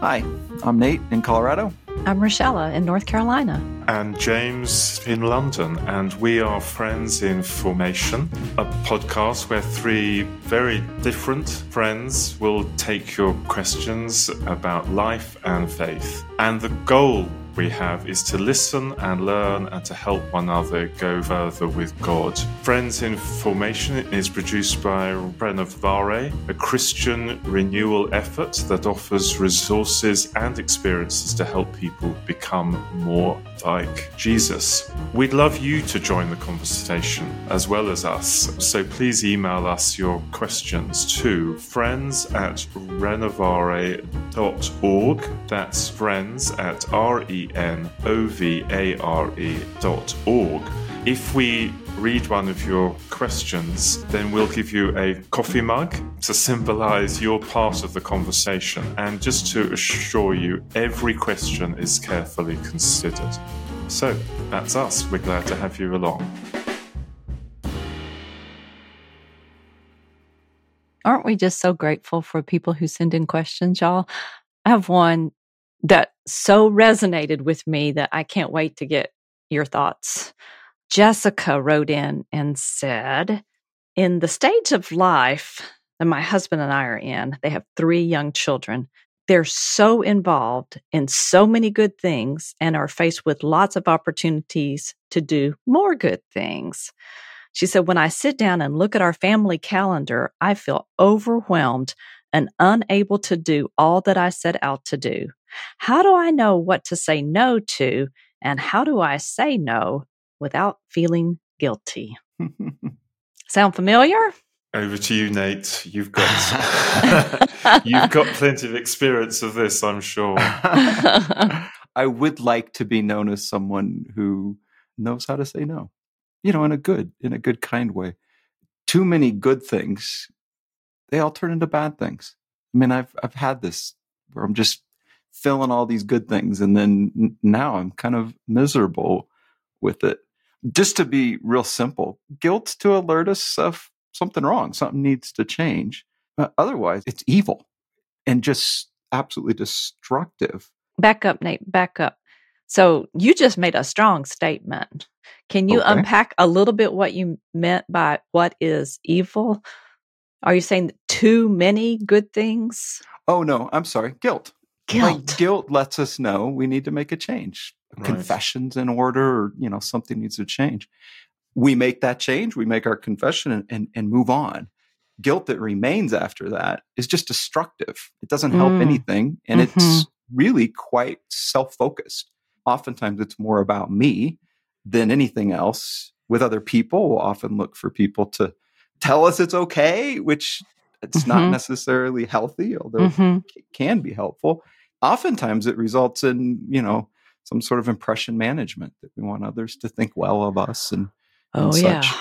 Hi, I'm Nate in Colorado. I'm Richella in North Carolina. And James in London. And we are Friends in Formation, a podcast where three very different friends will take your questions about life and faith. And the goal we have is to listen and learn and to help one another go further with God. Friends in Formation is produced by Renovare, a Christian renewal effort that offers resources and experiences to help people become more like Jesus. We'd love you to join the conversation as well as us, so please email us your questions to friends at renovare.org. That's friends at R E N O V A R E dot org. If we read one of your questions, then we'll give you a coffee mug to symbolize your part of the conversation. And just to assure you, every question is carefully considered. So that's us. We're glad to have you along. Aren't we just so grateful for people who send in questions, y'all? I have one that so resonated with me that I can't wait to get your thoughts. Jessica wrote in and said, In the stage of life that my husband and I are in, they have three young children. They're so involved in so many good things and are faced with lots of opportunities to do more good things. She said, When I sit down and look at our family calendar, I feel overwhelmed and unable to do all that I set out to do. How do I know what to say no to? And how do I say no without feeling guilty? Sound familiar? Over to you, Nate. You've got you've got plenty of experience of this, I'm sure. I would like to be known as someone who knows how to say no. You know, in a good, in a good kind way. Too many good things, they all turn into bad things. I mean, I've I've had this where I'm just filling all these good things and then now I'm kind of miserable with it. Just to be real simple, guilt to alert us of something wrong, something needs to change. But otherwise, it's evil and just absolutely destructive. Back up, Nate, back up. So you just made a strong statement. Can you okay. unpack a little bit what you meant by what is evil? Are you saying too many good things? Oh, no, I'm sorry. Guilt. Guilt. Like guilt lets us know we need to make a change. Right. Confessions in order, or, you know, something needs to change. We make that change, we make our confession and, and, and move on. Guilt that remains after that is just destructive. It doesn't help mm. anything. And mm-hmm. it's really quite self focused. Oftentimes it's more about me than anything else. With other people, we'll often look for people to tell us it's okay, which it's mm-hmm. not necessarily healthy, although mm-hmm. it can be helpful oftentimes it results in you know some sort of impression management that we want others to think well of us and, and oh such. yeah.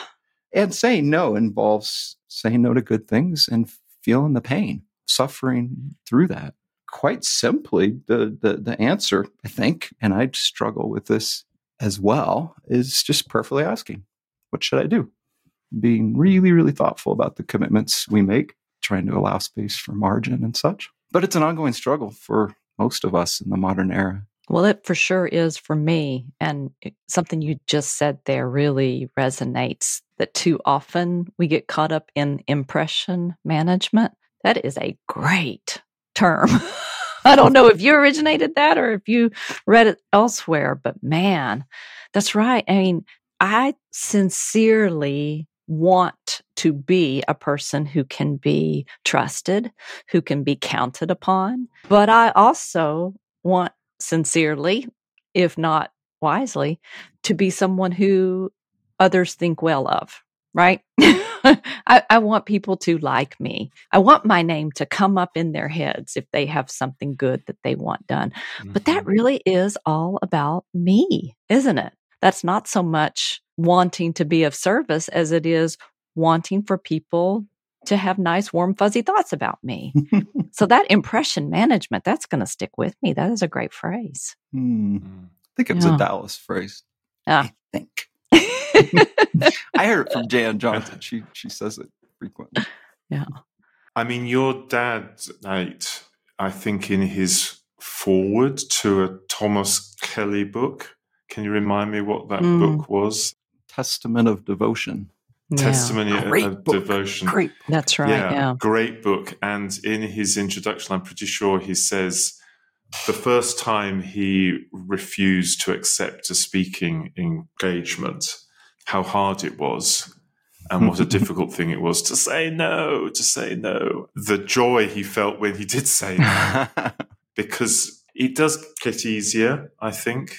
And saying no involves saying no to good things and feeling the pain suffering through that. Quite simply the the, the answer i think and i struggle with this as well is just prayerfully asking what should i do? Being really really thoughtful about the commitments we make trying to allow space for margin and such. But it's an ongoing struggle for most of us in the modern era. Well, it for sure is for me. And something you just said there really resonates that too often we get caught up in impression management. That is a great term. I don't know if you originated that or if you read it elsewhere, but man, that's right. I mean, I sincerely want to be a person who can be trusted, who can be counted upon. But I also want sincerely, if not wisely, to be someone who others think well of, right? I, I, want people to like me. I want my name to come up in their heads if they have something good that they want done. But that mm-hmm. really is all about me, isn't it? That's not so much wanting to be of service as it is wanting for people to have nice, warm, fuzzy thoughts about me. so that impression management, that's going to stick with me. That is a great phrase. Hmm. I think it's yeah. a Dallas phrase. Ah. I think. I heard it from Jan Johnson. She she says it frequently. Yeah. I mean, your dad, Nate, I think in his forward to a Thomas Kelly book. Can you remind me what that mm. book was? Testament of Devotion. Yeah. Testimony great of book. Devotion. Great. That's right. Yeah, yeah. Great book. And in his introduction, I'm pretty sure he says the first time he refused to accept a speaking engagement, how hard it was and what a difficult thing it was to say no, to say no. The joy he felt when he did say no, because it does get easier, I think,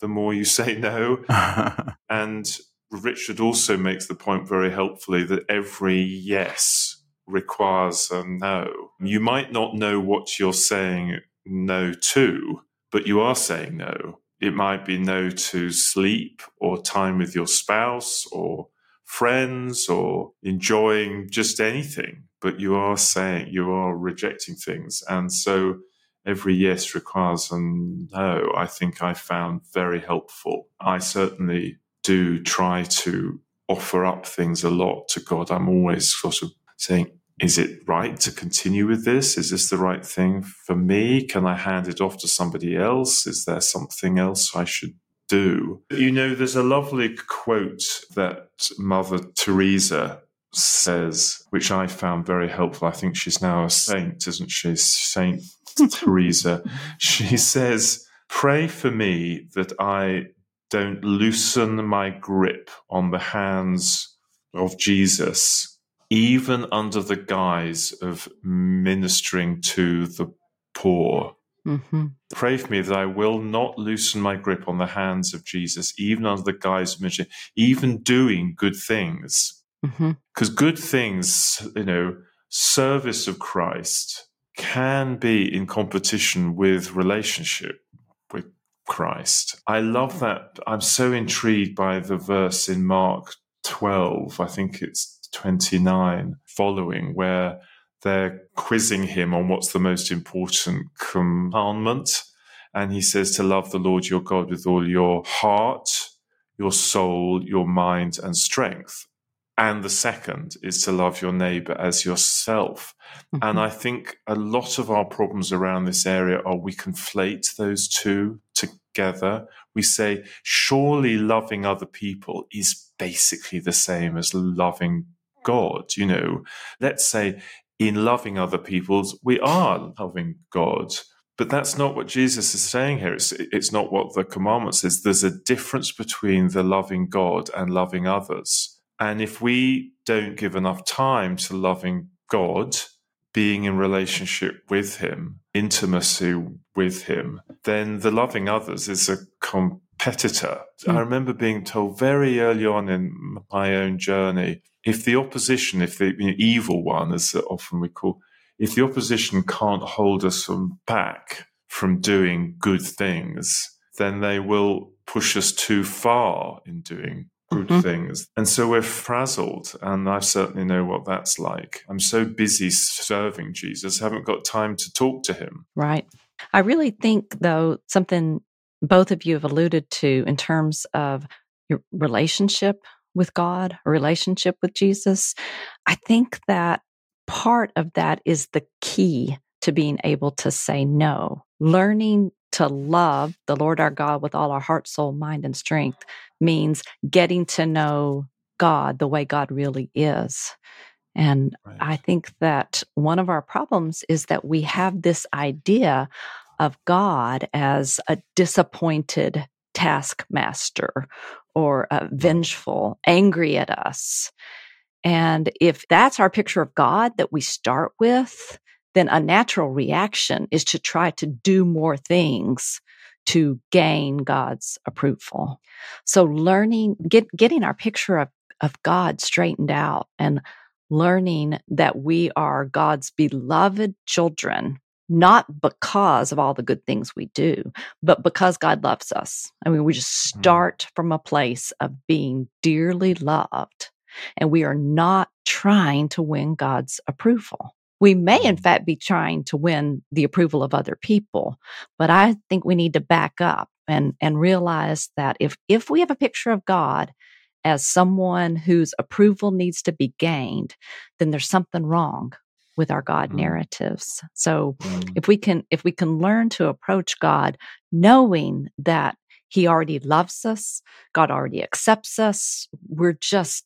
the more you say no. and Richard also makes the point very helpfully that every yes requires a no. You might not know what you're saying no to, but you are saying no. It might be no to sleep or time with your spouse or friends or enjoying just anything, but you are saying you are rejecting things. And so every yes requires a no, I think I found very helpful. I certainly do try to offer up things a lot to God. I'm always sort of saying, is it right to continue with this? Is this the right thing for me? Can I hand it off to somebody else? Is there something else I should do. You know, there's a lovely quote that Mother Teresa says, which I found very helpful. I think she's now a saint, isn't she? Saint Teresa. She says, Pray for me that I don't loosen my grip on the hands of Jesus, even under the guise of ministering to the poor. Mm-hmm. Pray for me that I will not loosen my grip on the hands of Jesus, even under the guise of mission, even doing good things. Because mm-hmm. good things, you know, service of Christ can be in competition with relationship Christ. I love that. I'm so intrigued by the verse in Mark 12, I think it's 29 following, where they're quizzing him on what's the most important commandment. And he says to love the Lord your God with all your heart, your soul, your mind, and strength. And the second is to love your neighbor as yourself. Mm-hmm. And I think a lot of our problems around this area are we conflate those two together. We say, surely loving other people is basically the same as loving God. You know, let's say in loving other people's, we are loving God. But that's not what Jesus is saying here. It's, it's not what the commandment says. There's a difference between the loving God and loving others. And if we don't give enough time to loving God, being in relationship with Him, intimacy with Him, then the loving others is a competitor. Mm. I remember being told very early on in my own journey if the opposition, if the you know, evil one, as often we call, if the opposition can't hold us from back from doing good things, then they will push us too far in doing good mm-hmm. things. And so we're frazzled. And I certainly know what that's like. I'm so busy serving Jesus, I haven't got time to talk to him. Right. I really think, though, something both of you have alluded to in terms of your relationship with God, a relationship with Jesus, I think that part of that is the key to being able to say no. Learning to love the Lord our God with all our heart, soul, mind, and strength means getting to know God the way God really is. And right. I think that one of our problems is that we have this idea of God as a disappointed taskmaster or uh, vengeful, angry at us. And if that's our picture of God that we start with, then a natural reaction is to try to do more things to gain God's approval. So learning, get, getting our picture of, of God straightened out and learning that we are God's beloved children not because of all the good things we do, but because God loves us. I mean, we just mm-hmm. start mm. from a place of being dearly loved, and we are not trying to win God's approval. We may, in mm-hmm. fact, be trying to win the approval of other people, but I think we need to back up and, and realize that if, if we have a picture of God as someone whose approval needs to be gained, then there's something wrong with our God mm. narratives. So mm. if we can if we can learn to approach God knowing that he already loves us, God already accepts us, we're just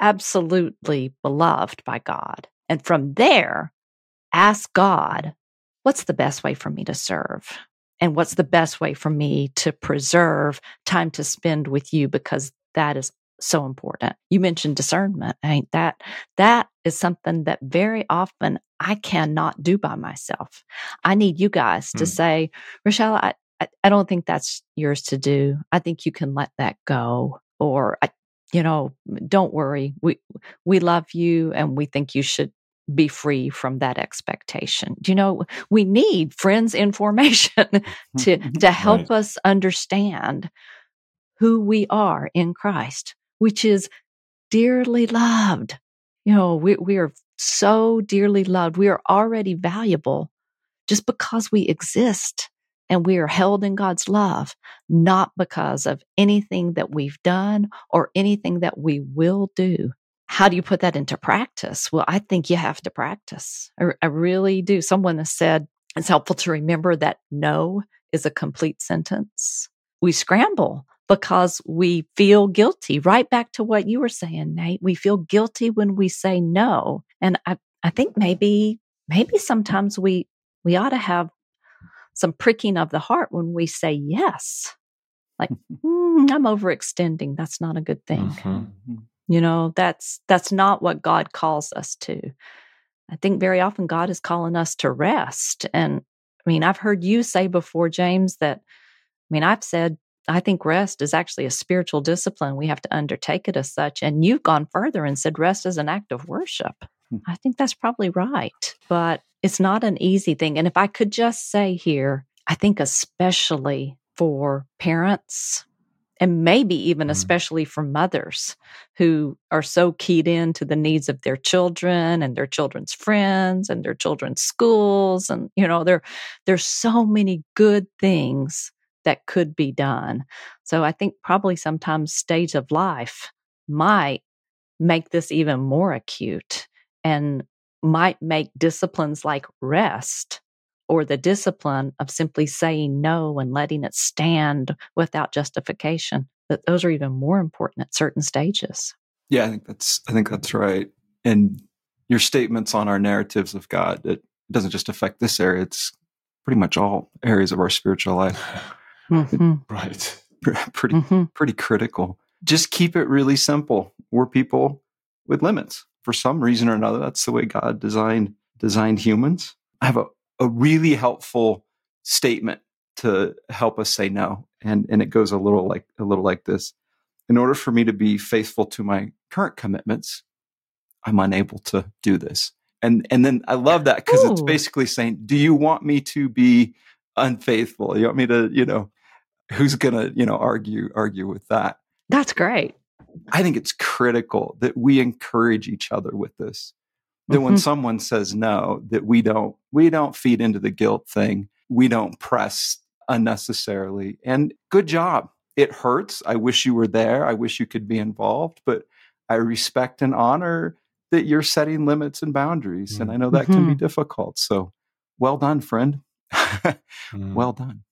absolutely beloved by God. And from there, ask God, what's the best way for me to serve? And what's the best way for me to preserve time to spend with you? Because that is so important. You mentioned discernment. I mean, that that is something that very often I cannot do by myself. I need you guys to hmm. say, Richella, I, I, I, don't think that's yours to do. I think you can let that go. Or I, you know, don't worry. We we love you and we think you should be free from that expectation. You know, we need friends in Formation to to help right. us understand who we are in Christ which is dearly loved. You know, we, we are so dearly loved. We are already valuable just because we exist and we are held in God's love, not because of anything that we've done or anything that we will do. How do you put that into practice? Well, I think you have to practice. I, I really do. Someone has said it's helpful to remember that no is a complete sentence. We scramble because we feel guilty. Right back to what you were saying, Nate. We feel guilty when we say no. And I, I think maybe, maybe sometimes we, we ought to have some pricking of the heart when we say yes. Like, mm, I'm overextending. That's not a good thing. Mm-hmm. You know, that's, that's not what God calls us to. I think very often God is calling us to rest. And I mean, I've heard you say before, James, that I mean, I've said I think rest is actually a spiritual discipline. We have to undertake it as such. And you've gone further and said rest is an act of worship. Hmm. I think that's probably right, but it's not an easy thing. And if I could just say here, I think especially for parents and maybe even mm. especially for mothers who are so keyed in to the needs of their children and their children's friends and their children's schools and you know there there's so many good things that could be done. So I think probably sometimes stage of life might make this even more acute and might make disciplines like rest or the discipline of simply saying no and letting it stand without justification that those are even more important at certain stages. Yeah, I think that's I think that's right. And your statements on our narratives of God, it doesn't just affect this area, it's pretty much all areas of our spiritual life. Mm-hmm. Right. Pretty, mm-hmm. pretty critical. Just keep it really simple. We're people with limits for some reason or another. That's the way God designed designed humans. I have a, a really helpful statement to help us say no. And and it goes a little like a little like this. In order for me to be faithful to my current commitments, I'm unable to do this. And and then I love that because it's basically saying, do you want me to be unfaithful? You want me to, you know, who's going to, you know, argue argue with that? That's great. I think it's critical that we encourage each other with this. That mm-hmm. when someone says no, that we don't we don't feed into the guilt thing. We don't press unnecessarily. And good job. It hurts. I wish you were there. I wish you could be involved, but I respect and honor that you're setting limits and boundaries. Mm-hmm. And I know that mm-hmm. can be mm-hmm. difficult. So well done, friend. mm. Well done.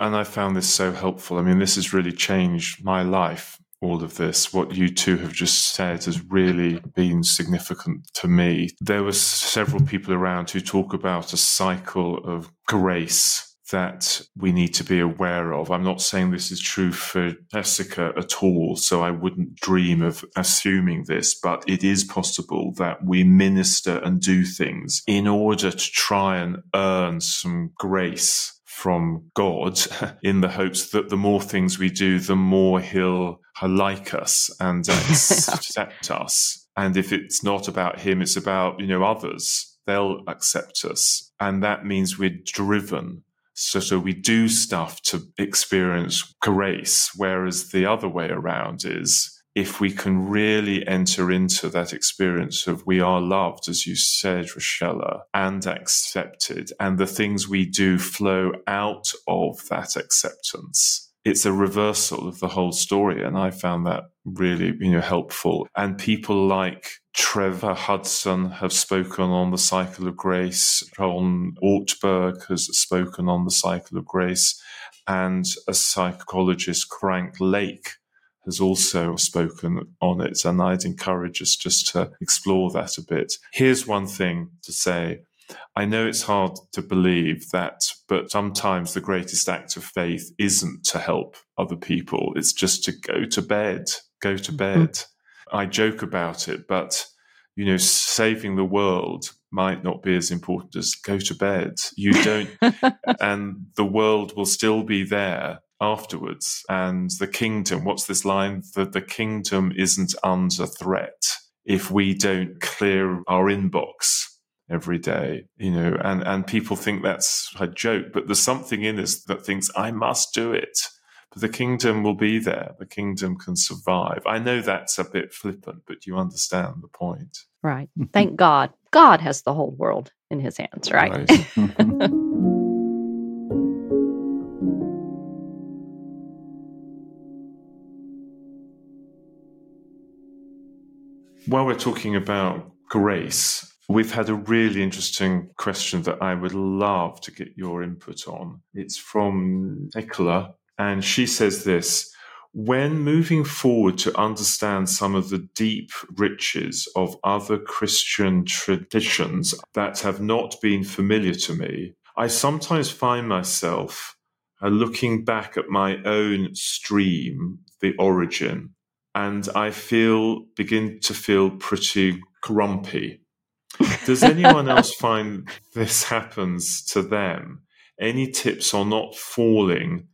And I found this so helpful. I mean, this has really changed my life. All of this, what you two have just said, has really been significant to me. There were several people around who talk about a cycle of grace that we need to be aware of. I'm not saying this is true for Jessica at all, so I wouldn't dream of assuming this, but it is possible that we minister and do things in order to try and earn some grace from God in the hopes that the more things we do, the more He'll like us and accept us. And if it's not about Him, it's about, you know, others. They'll accept us. And that means we're driven. So, so we do stuff to experience grace, whereas the other way around is if we can really enter into that experience of we are loved, as you said, Richella, and accepted, and the things we do flow out of that acceptance. It's a reversal of the whole story. And I found that really, you know, helpful. And people like Trevor Hudson have spoken on the cycle of grace. John Ortberg has spoken on the cycle of grace. And a psychologist, Frank Lake, has also spoken on it. And I'd encourage us just to explore that a bit. Here's one thing to say. I know it's hard to believe that, but sometimes the greatest act of faith isn't to help other people. It's just to go to bed, go to mm-hmm. bed. Mm-hmm. I joke about it, but you know, saving the world might not be as important as go to bed. You don't, and the world will still be there afterwards. And the kingdom, what's this line? That the kingdom isn't under threat if we don't clear our inbox every day, you know, and, and people think that's a joke, but there's something in us that thinks I must do it but the kingdom will be there. The kingdom can survive. I know that's a bit flippant, but you understand the point. Right. Thank God. God has the whole world in his hands, right? right. While we're talking about grace, we've had a really interesting question that I would love to get your input on. It's from Nicola, and she says this when moving forward to understand some of the deep riches of other Christian traditions that have not been familiar to me, I sometimes find myself uh, looking back at my own stream, the origin, and I feel begin to feel pretty grumpy. Does anyone else find this happens to them? Any tips on not falling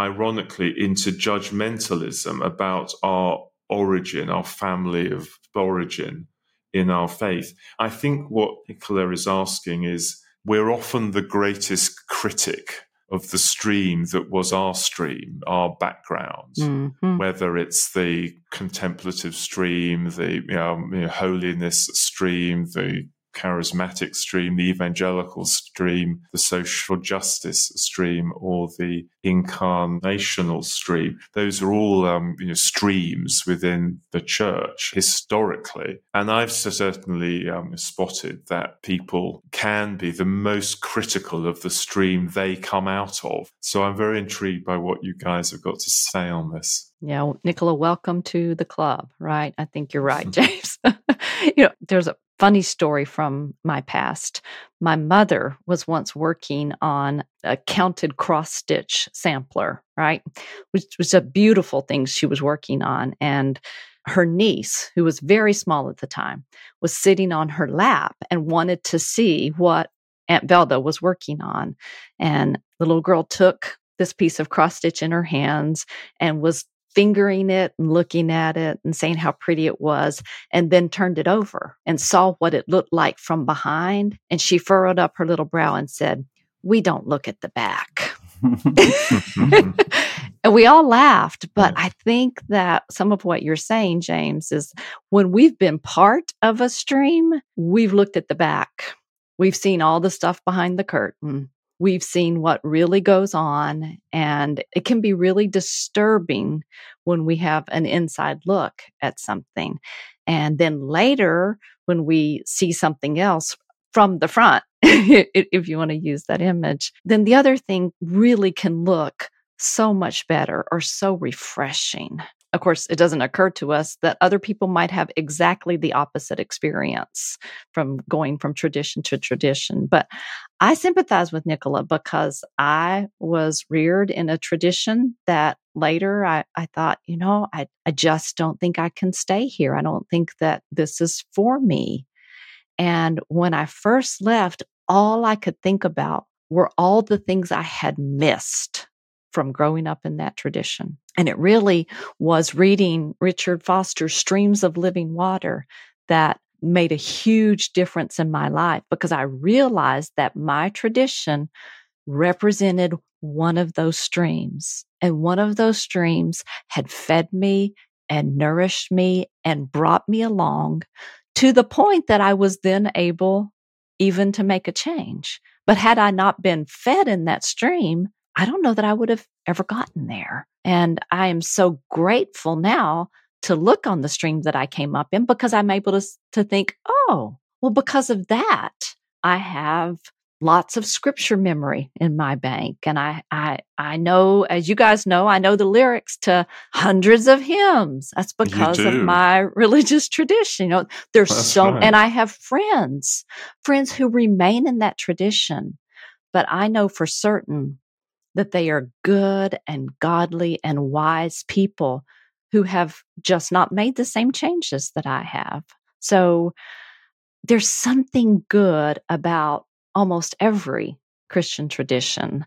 ironically, into judgmentalism about our origin, our family of origin in our faith. I think what Nicola is asking is we're often the greatest critic of the stream that was our stream, our background, mm-hmm. whether it's the contemplative stream, the you know, you know, holiness stream, the charismatic stream, the evangelical stream, the social justice stream, or the incarnational stream. Those are all um, you know, streams within the church historically. And I've certainly um, spotted that people can be the most critical of the stream they come out of. So I'm very intrigued by what you guys have got to say on this. Yeah, Nicola, welcome to the club, right? I think you're right, James. you know, there's a funny story from my past. My mother was once working on a counted cross stitch sampler, right? Which was a beautiful thing she was working on. And her niece, who was very small at the time, was sitting on her lap and wanted to see what Aunt Velda was working on. And the little girl took this piece of cross stitch in her hands and was fingering it and looking at it and saying how pretty it was, and then turned it over and saw what it looked like from behind. And she furrowed up her little brow and said, We don't look at the back. and we all laughed. But I think that some of what you're saying, James, is when we've been part of a stream, we've looked at the back. We've seen all the stuff behind the curtain we've seen what really goes on. And it can be really disturbing when we have an inside look at something. And then later, when we see something else from the front, if you want to use that image, then the other thing really can look so much better or so refreshing of course, it doesn't occur to us that other people might have exactly the opposite experience from going from tradition to tradition. But I sympathize with Nicola because I was reared in a tradition that later I, I thought, you know, I, I just don't think I can stay here. I don't think that this is for me. And when I first left, all I could think about were all the things I had missed from growing up in that tradition. And it really was reading Richard Foster's Streams of Living Water that made a huge difference in my life because I realized that my tradition represented one of those streams. And one of those streams had fed me and nourished me and brought me along to the point that I was then able even to make a change. But had I not been fed in that stream, I don't know that I would have ever gotten there. And I am so grateful now to look on the stream that I came up in because I'm able to, to think, oh, well, because of that, I have lots of scripture memory in my bank. And I, I, I know, as you guys know, I know the lyrics to hundreds of hymns. That's because of my religious tradition. You know, there's That's so, right. and I have friends, friends who remain in that tradition. But I know for certain that they are good and godly and wise people who have just not made the same changes that I have. So there's something good about almost every Christian tradition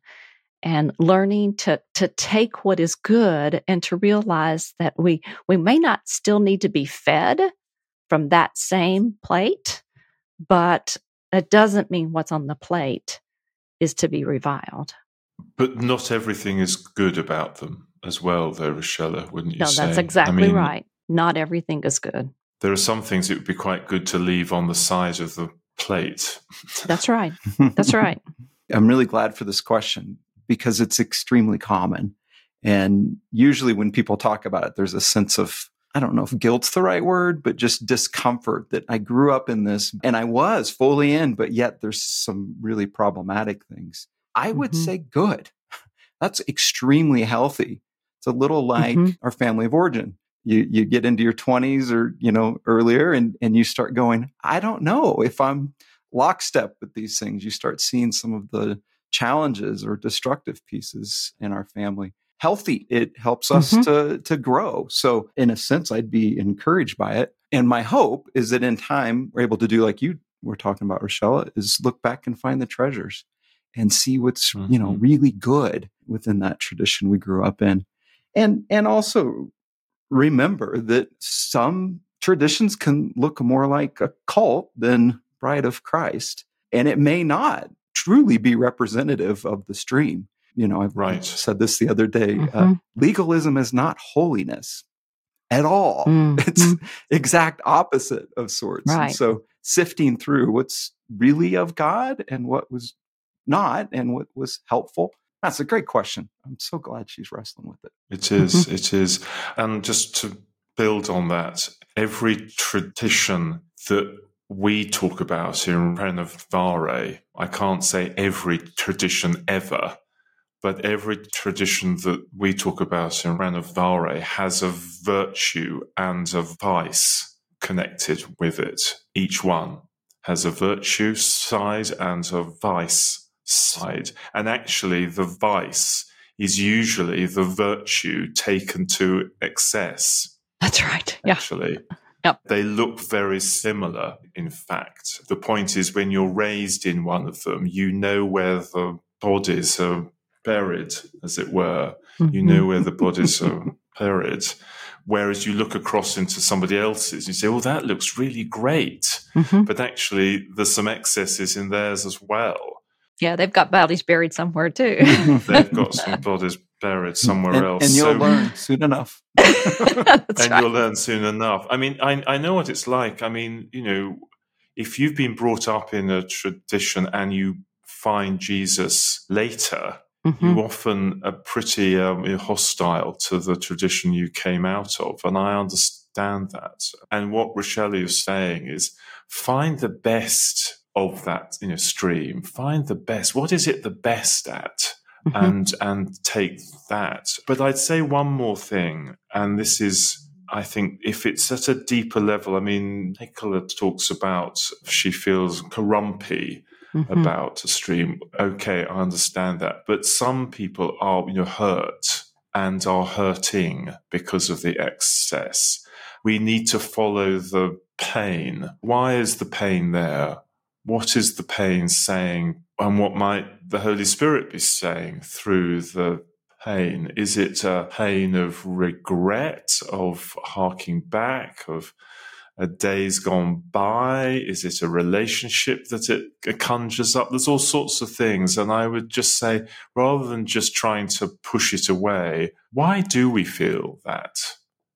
and learning to to take what is good and to realize that we we may not still need to be fed from that same plate but it doesn't mean what's on the plate is to be reviled but not everything is good about them as well though richella wouldn't you say? no say that's exactly I mean, right not everything is good there are some things it would be quite good to leave on the side of the plate. That's right. That's right. I'm really glad for this question because it's extremely common. And usually when people talk about it, there's a sense of, I don't know if guilt's the right word, but just discomfort that I grew up in this and I was fully in, but yet there's some really problematic things. I would mm-hmm. say good. That's extremely healthy. It's a little like mm-hmm. our family of origin you you get into your 20s or you know earlier and and you start going i don't know if i'm lockstep with these things you start seeing some of the challenges or destructive pieces in our family healthy it helps us mm-hmm. to to grow so in a sense i'd be encouraged by it and my hope is that in time we're able to do like you were talking about richella is look back and find the treasures and see what's mm-hmm. you know mm-hmm. really good within that tradition we grew up in and and also remember that some traditions can look more like a cult than Bride of Christ, and it may not truly be representative of the stream. You know, I've right. said this the other day. Uh, mm-hmm. Uh, legalism is not holiness at all. Mm-hmm. It's exact opposite of sorts. Right. And so sifting through what's really of God and what was not and what was helpful that's a great question. I'm so glad she's wrestling with it. It is, it is. And just to build on that, every tradition that we talk about in Renovare, I can't say every tradition ever, but every tradition that we talk about in Renovare has a virtue and a vice connected with it. Each one has a virtue side and a vice side. And actually, the vice is usually the virtue taken to excess. That's right. Yeah. Actually. Yep. They look very similar, in fact. The point is, when you're raised in one of them, you know where the bodies are buried, as it were. Mm-hmm. You know where the bodies are buried. Whereas you look across into somebody else's, you say, "Oh, that looks really great," mm-hmm. but actually, there's some excesses in theirs as well. Yeah, they've got bodies buried somewhere too. they've got some bodies buried somewhere and, else. And you'll so, learn soon enough. and right. you'll learn soon enough. I mean, I, I know what it's like. I mean, you know, if you've been brought up in a tradition and you find Jesus later, mm-hmm. you often are pretty um, hostile to the tradition you came out of. And I understand that. And what Richella is saying is find the best of that you know stream. Find the best. What is it the best at? Mm-hmm. and and take that. But i'd say one more thing and this is i think if it's at a deeper level i mean nicola talks about she feels grumpy mm-hmm. about a stream. Okay i understand that. But some people are you know hurt and are hurting because of the excess. We need to follow the pain. Why is the pain there what is the pain saying and what might the Holy Spirit be saying through the pain? Is it a pain of regret, of harking back, of a days gone by? Is it a relationship that it conjures up? There's all sorts of things. And I would just say, rather than just trying to push it away, why do we feel that?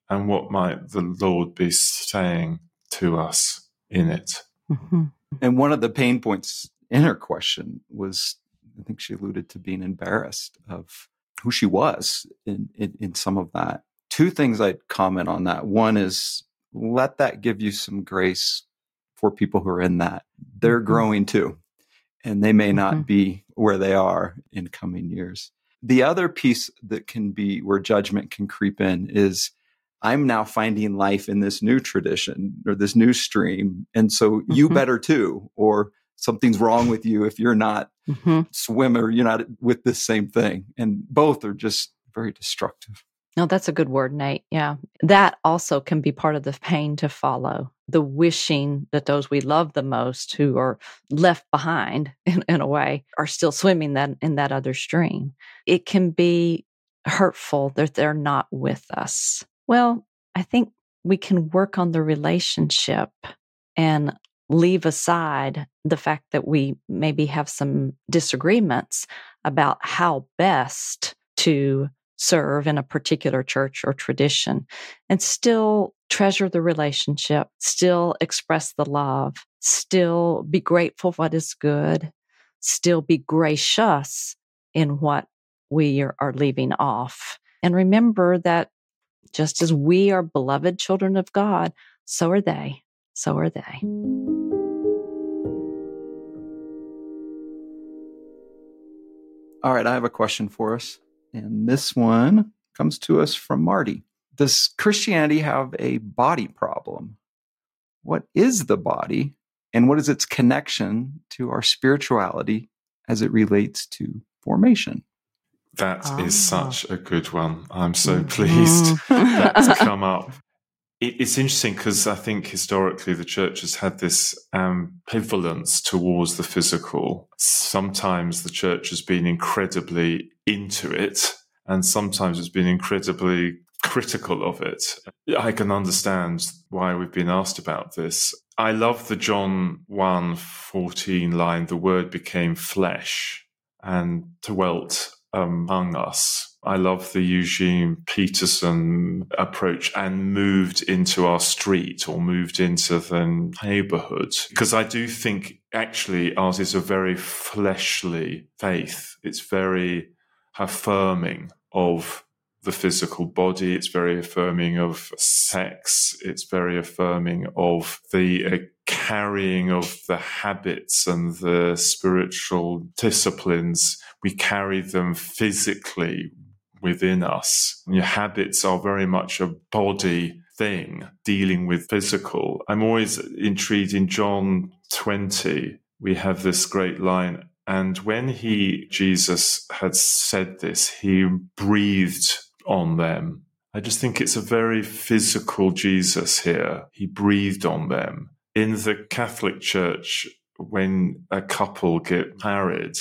And what might the Lord be saying to us in it? Mm-hmm. And one of the pain points in her question was, I think she alluded to being embarrassed of who she was in, in, in some of that two things I'd comment on that. One is let that give you some grace for people who are in that. They're mm-hmm. growing too, and they may not mm-hmm. be where they are in coming years. The other piece that can be where judgment can creep in is I'm now finding life in this new tradition or this new stream. And so mm-hmm. you better too, or something's wrong with you if you're not mm-hmm. swimmer, you're not with this same thing. And both are just very destructive. No, that's a good word, Nate. Yeah. That also can be part of the pain to follow. The wishing that those we love the most who are left behind in, in a way are still swimming that in that other stream. It can be hurtful that they're not with us. Well, I think we can work on the relationship and leave aside the fact that we maybe have some disagreements about how best to serve in a particular church or tradition and still treasure the relationship, still express the love, still be grateful for what is good, still be gracious in what we are, leaving off. And remember that just as we are beloved children of God, so are they. So are they. All right, I have a question for us. And this one comes to us from Marty. Does Christianity have a body problem? What is the body and what is its connection to our spirituality as it relates to formation? That oh. is ah. such a good one. I'm so mm-hmm. pleased mm. that's come up. It, it's interesting because I think historically the church has had this um, ambivalence towards the physical. Sometimes the church has been incredibly into it, and sometimes it's been incredibly critical of it. I can understand why we've been asked about this. I love the John 1 14 line, the word became flesh and dwelt among us. I love the Eugene Peterson approach and moved into our street or moved into the neighborhood. Because I do think actually ours is a very fleshly faith. It's very affirming of the physical body. It's very affirming of sex. It's very affirming of the uh, carrying of the habits and the spiritual disciplines. We carry them physically within us. Your habits are very much a body thing dealing with physical. I'm always intrigued in John 20. We have this great line. And when he, Jesus, had said this, he breathed on them. I just think it's a very physical Jesus here. He breathed on them. In the Catholic Church, when a couple get married,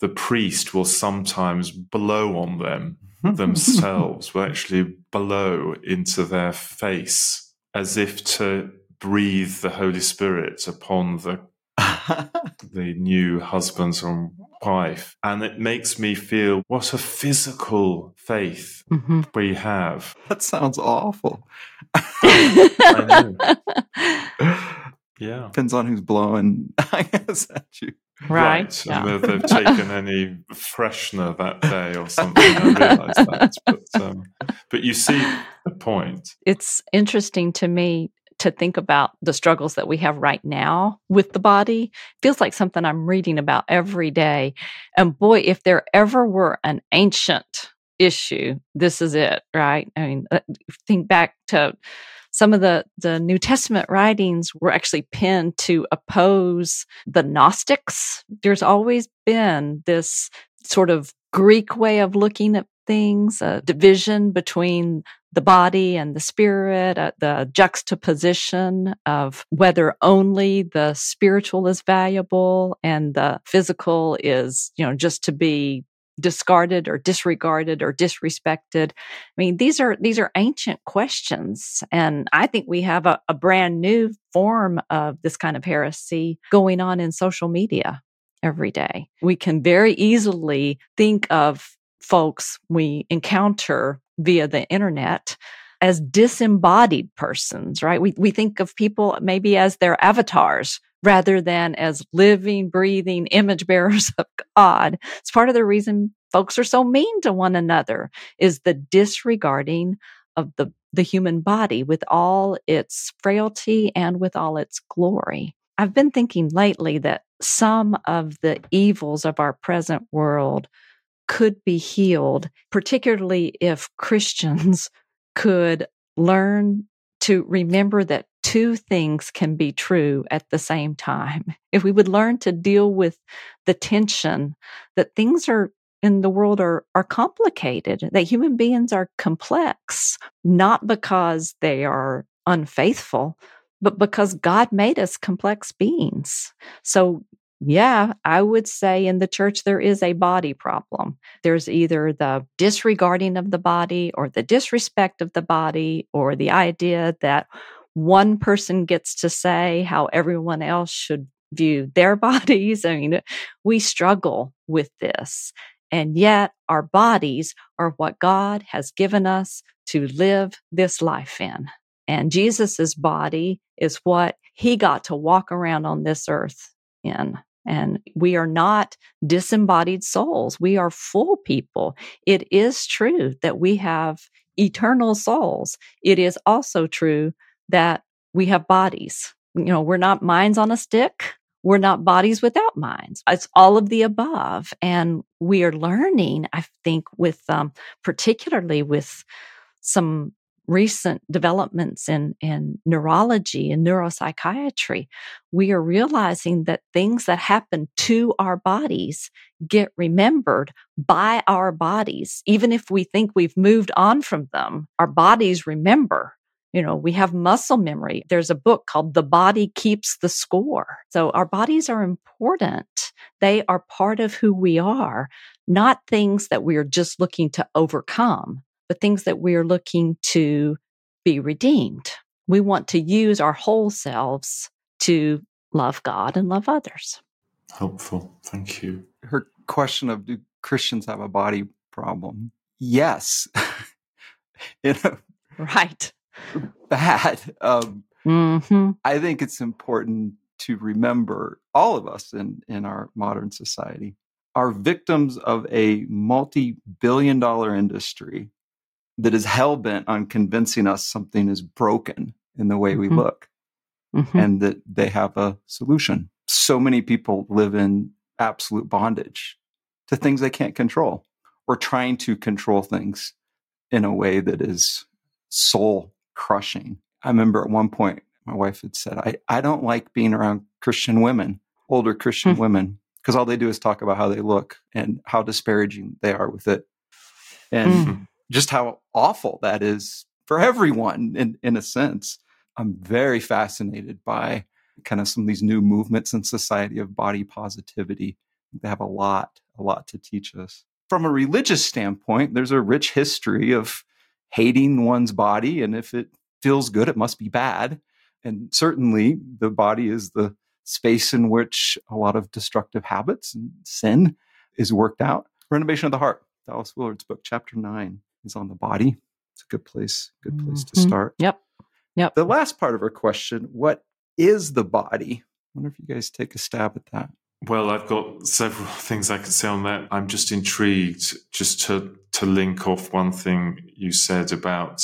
the priest will sometimes blow on them themselves, will actually blow into their face as if to breathe the Holy Spirit upon the the new husbands and wife. And it makes me feel what a physical faith mm-hmm. we have. That sounds awful. yeah. Depends on who's blowing, I guess, at you. Right. right. Yeah. And they've taken any freshener that day or something. I realize that. But, um, but you see the point. It's interesting to me to think about the struggles that we have right now with the body feels like something I'm reading about every day. And boy, if there ever were an ancient issue, this is it, right? I mean, uh, think back to some of the, the New Testament writings were actually penned to oppose the Gnostics. There's always been this sort of Greek way of looking at things, a division between the body and the spirit, uh, the juxtaposition of whether only the spiritual is valuable and the physical is, you know, just to be discarded or disregarded or disrespected. I mean, these are these are ancient questions, and I think we have a, a brand new form of this kind of heresy going on in social media every day. We can very easily think of folks we encounter via the internet as disembodied persons, right? We, we think of people maybe as their avatars rather than as living, breathing image bearers of God. It's part of the reason folks are so mean to one another is the disregarding of the, the human body with all its frailty and with all its glory. I've been thinking lately that some of the evils of our present world could be healed, particularly if Christians could learn to remember that two things can be true at the same time. If we would learn to deal with the tension that things are in the world are, are complicated, that human beings are complex, not because they are unfaithful, but because God made us complex beings. So yeah, I would say in the church there is a body problem. There's either the disregarding of the body or the disrespect of the body or the idea that one person gets to say how everyone else should view their bodies. I mean, we struggle with this. And yet our bodies are what God has given us to live this life in. And Jesus's body is what he got to walk around on this earth in. And we are not disembodied souls. We are full people. It is true that we have eternal souls. It is also true that we have bodies. You know, we're not minds on a stick. We're not bodies without minds. It's all of the above. And we are learning, I think, with, um, particularly with some recent developments in, in neurology and neuropsychiatry, we are realizing that things that happen to our bodies get remembered by our bodies. Even if we think we've moved on from them, our bodies remember. You know, we have muscle memory. There's a book called The Body Keeps the Score. So our bodies are important. They are part of who we are, not things that we are just looking to overcome but things that we're looking to be redeemed. We want to use our whole selves to love God and love others. Helpful. Thank you. Her question of do Christians have a body problem? Yes. you know, right. Bad. Um, mm-hmm. I think it's important to remember all of us in, in our modern society are victims of a multi billion dollar industry that is hell bent on convincing us something is broken in the way mm-hmm. we look mm-hmm. and that they have a solution. So many people live in absolute bondage to things they can't control or trying to control things in a way that is soul crushing. I remember at one point, my wife had said, I, I don't like being around Christian women, older Christian mm-hmm. women, because all they do is talk about how they look and how disparaging they are with it. And mm just how awful that is for everyone in, in a sense. I'm very fascinated by kind of some of these new movements in society of body positivity. They have a lot, a lot to teach us. From a religious standpoint, there's a rich history of hating one's body. And if it feels good, it must be bad. And certainly the body is the space in which a lot of destructive habits and sin is worked out. Renovation of the Heart, Dallas Willard's book, chapter nine is on the body. It's a good place, good place mm-hmm. to start. Yep. Yep. The last part of her question, what is the body? I wonder if you guys take a stab at that. Well, I've got several things I could say on that. I'm just intrigued just to to link off one thing you said about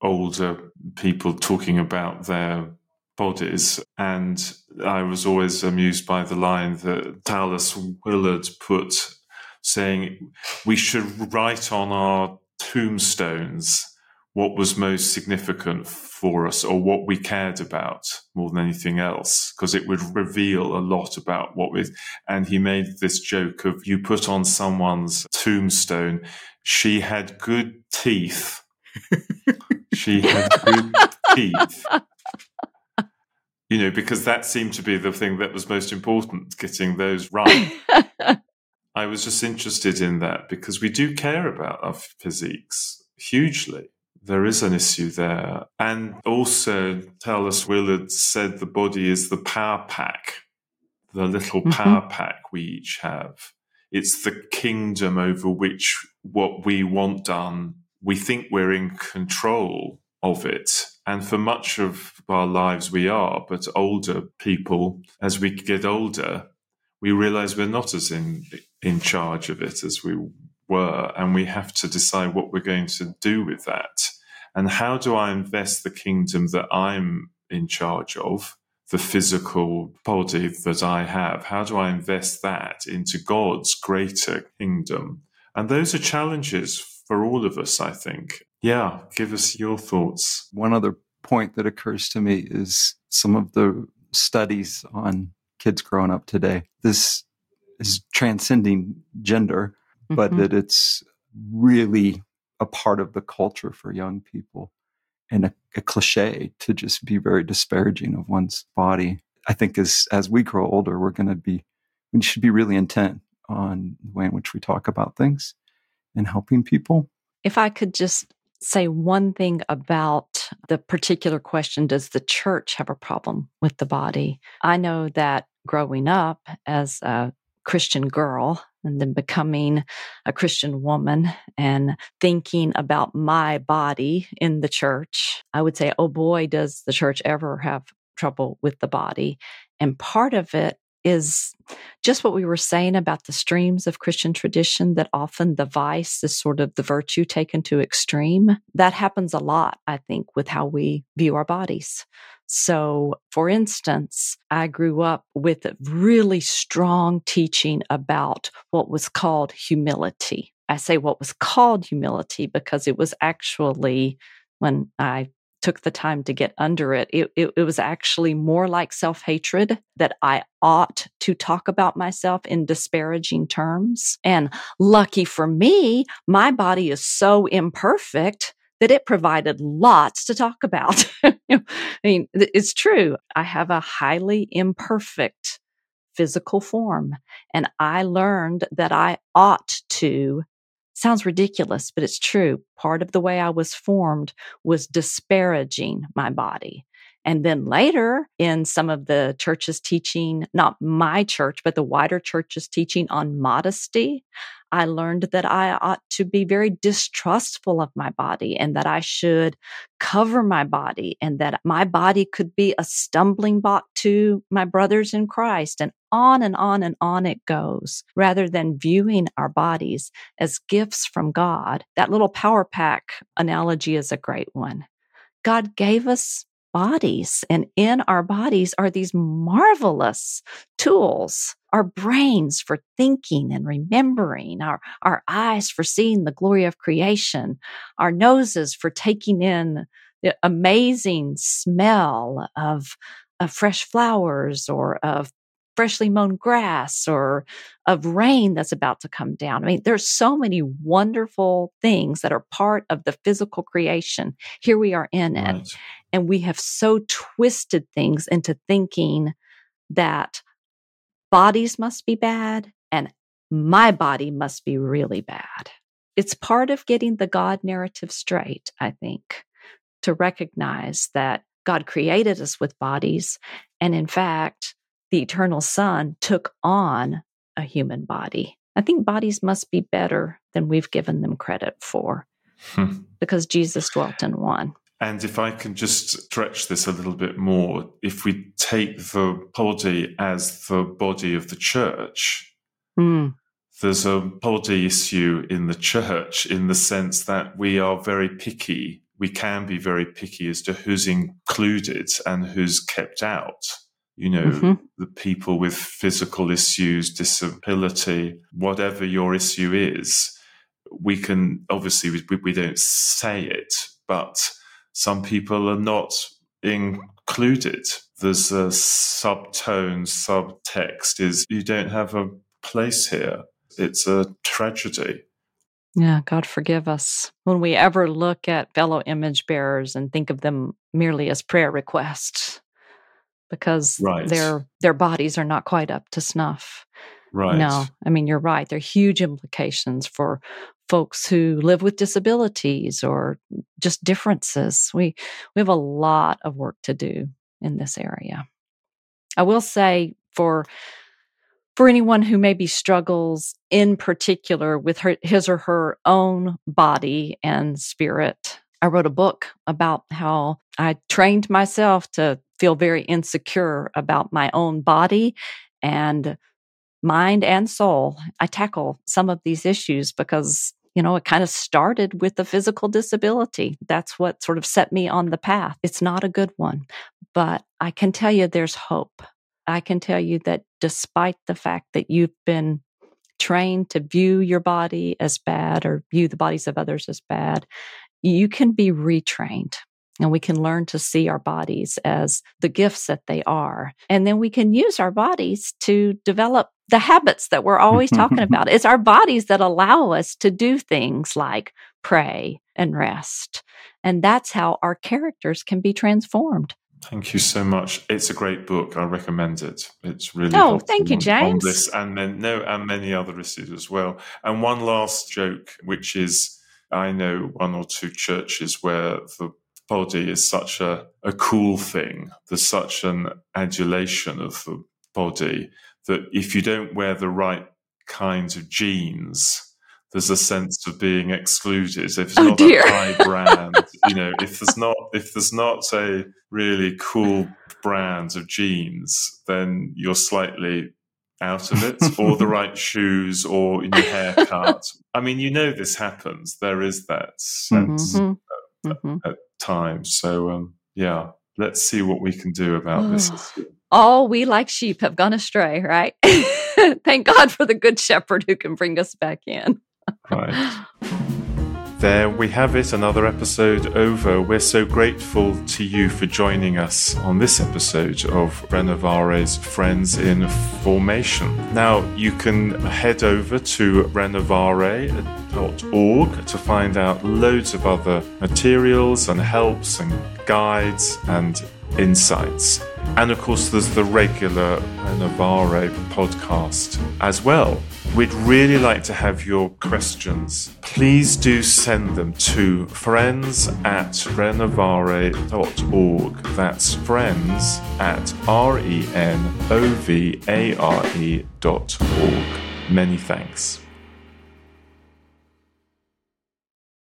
older people talking about their bodies. And I was always amused by the line that Dallas Willard put saying we should write on our tombstones what was most significant for us or what we cared about more than anything else because it would reveal a lot about what we and he made this joke of you put on someone's tombstone. She had good teeth. She had good teeth. You know because that seemed to be the thing that was most important getting those right I was just interested in that because we do care about our physiques hugely. There is an issue there. And also, Dallas Willard said the body is the power pack, the little mm-hmm. power pack we each have. It's the kingdom over which what we want done, we think we're in control of it. And for much of our lives, we are. But older people, as we get older, we realize we're not as in in charge of it as we were, and we have to decide what we're going to do with that. And how do I invest the kingdom that I'm in charge of? the physical body that I have? How do I invest that into God's greater kingdom? And those are challenges for all of us, I think. Yeah, give us your thoughts. One other point that occurs to me is some of the studies on kids growing up today. This is transcending gender, mm-hmm. but that it's really a part of the culture for young people and a, a, cliche to just be very disparaging of one's body. I think as as we grow older, we're going to be we should be really intent on the way in which we talk about things and helping people. If I could just say one thing about the particular question does the church have a problem with the body? I know that growing up as a Christian girl and then becoming a Christian woman and thinking about my body in the church, I would say, oh boy, does the church ever have trouble with the body. And part of it is just what we were saying about the streams of Christian tradition that often the vice is sort of the virtue taken to extreme. That happens a lot, I think, with how we view our bodies. So, for instance, I grew up with a really strong teaching about what was called humility. I say what was called humility because it was actually when I took the time to get under it, it, it, it was actually more like self hatred that I ought to talk about myself in disparaging terms. And lucky for me, my body is so imperfect that it provided lots to talk about. I mean, it's true. I have a highly imperfect physical form, and I learned that I ought to sounds ridiculous, but it's true. Part of the way I was formed was disparaging my body. And then later, in some of the church's teaching, not my church, but the wider church's teaching on modesty, I learned that I ought to be very distrustful of my body and that I should cover my body and that my body could be a stumbling block to my brothers in Christ. And on and on and on it goes rather than viewing our bodies as gifts from God. That little power pack analogy is a great one. God gave us bodies. And in our bodies are these marvelous tools our brains for thinking and remembering, our, our eyes for seeing the glory of creation, our noses for taking in the amazing smell of, of fresh flowers or of freshly mown grass or of rain that's about to come down. I mean, there's so many wonderful things that are part of the physical creation. Here we are in right. it. And we have so twisted things into thinking that bodies must be bad and my body must be really bad. It's part of getting the God narrative straight, I think, to recognize that God created us with bodies. And in fact, the eternal son took on a human body. I think bodies must be better than we've given them credit for hmm. because Jesus dwelt in one. And if I can just stretch this a little bit more, if we take the body as the body of the church, mm. there's a body issue in the church in the sense that we are very picky. We can be very picky as to who's included and who's kept out you know, mm-hmm. the people with physical issues, disability, whatever your issue is, we can obviously we, we don't say it, but some people are not included. There's a subtone, subtext is you don't have a place here. It's a tragedy. Yeah, God forgive us. When we ever look at fellow image bearers and think of them merely as prayer requests, because right. their their bodies are not quite up to snuff. Right. No, I mean you're right. There are huge implications for folks who live with disabilities or just differences. We we have a lot of work to do in this area. I will say for for anyone who maybe struggles in particular with her, his or her own body and spirit, I wrote a book about how I trained myself to feel very insecure about my own body and mind and soul. I tackle some of these issues because You know, it kind of started with a physical disability. That's what sort of set me on the path. It's not a good one, but I can tell you there's hope. I can tell you that despite the fact that you've been trained to view your body as bad or view the bodies of others as bad, you can be retrained and we can learn to see our bodies as the gifts that they are. And then we can use our bodies to develop the habits that we're always talking about. It's our bodies that allow us to do things like pray and rest. And that's how our characters can be transformed. Thank you so much. It's a great book. I recommend it. It's really oh, thank you, James. This and then no, and many other issues as well. And one last joke, which is I know one or two churches where the body is such a, a cool thing. There's such an adulation of the body that if you don't wear the right kinds of jeans, there's a sense of being excluded. If it's oh, not dear. a high brand, you know, if there's not if there's not a really cool brand of jeans, then you're slightly out of it, or the right shoes, or in your haircut. I mean, you know, this happens. There is that sense mm-hmm. At, mm-hmm. at, times. So, um, yeah, let's see what we can do about oh. this. All we like sheep have gone astray, right? Thank God for the good shepherd who can bring us back in. right. There we have it, another episode over. We're so grateful to you for joining us on this episode of Renovare's Friends in Formation. Now, you can head over to renovare.org to find out loads of other materials and helps and guides and insights. And of course, there's the regular Renovare podcast as well. We'd really like to have your questions. Please do send them to friends at renovare.org. That's friends at R E N O V A R E dot org. Many thanks.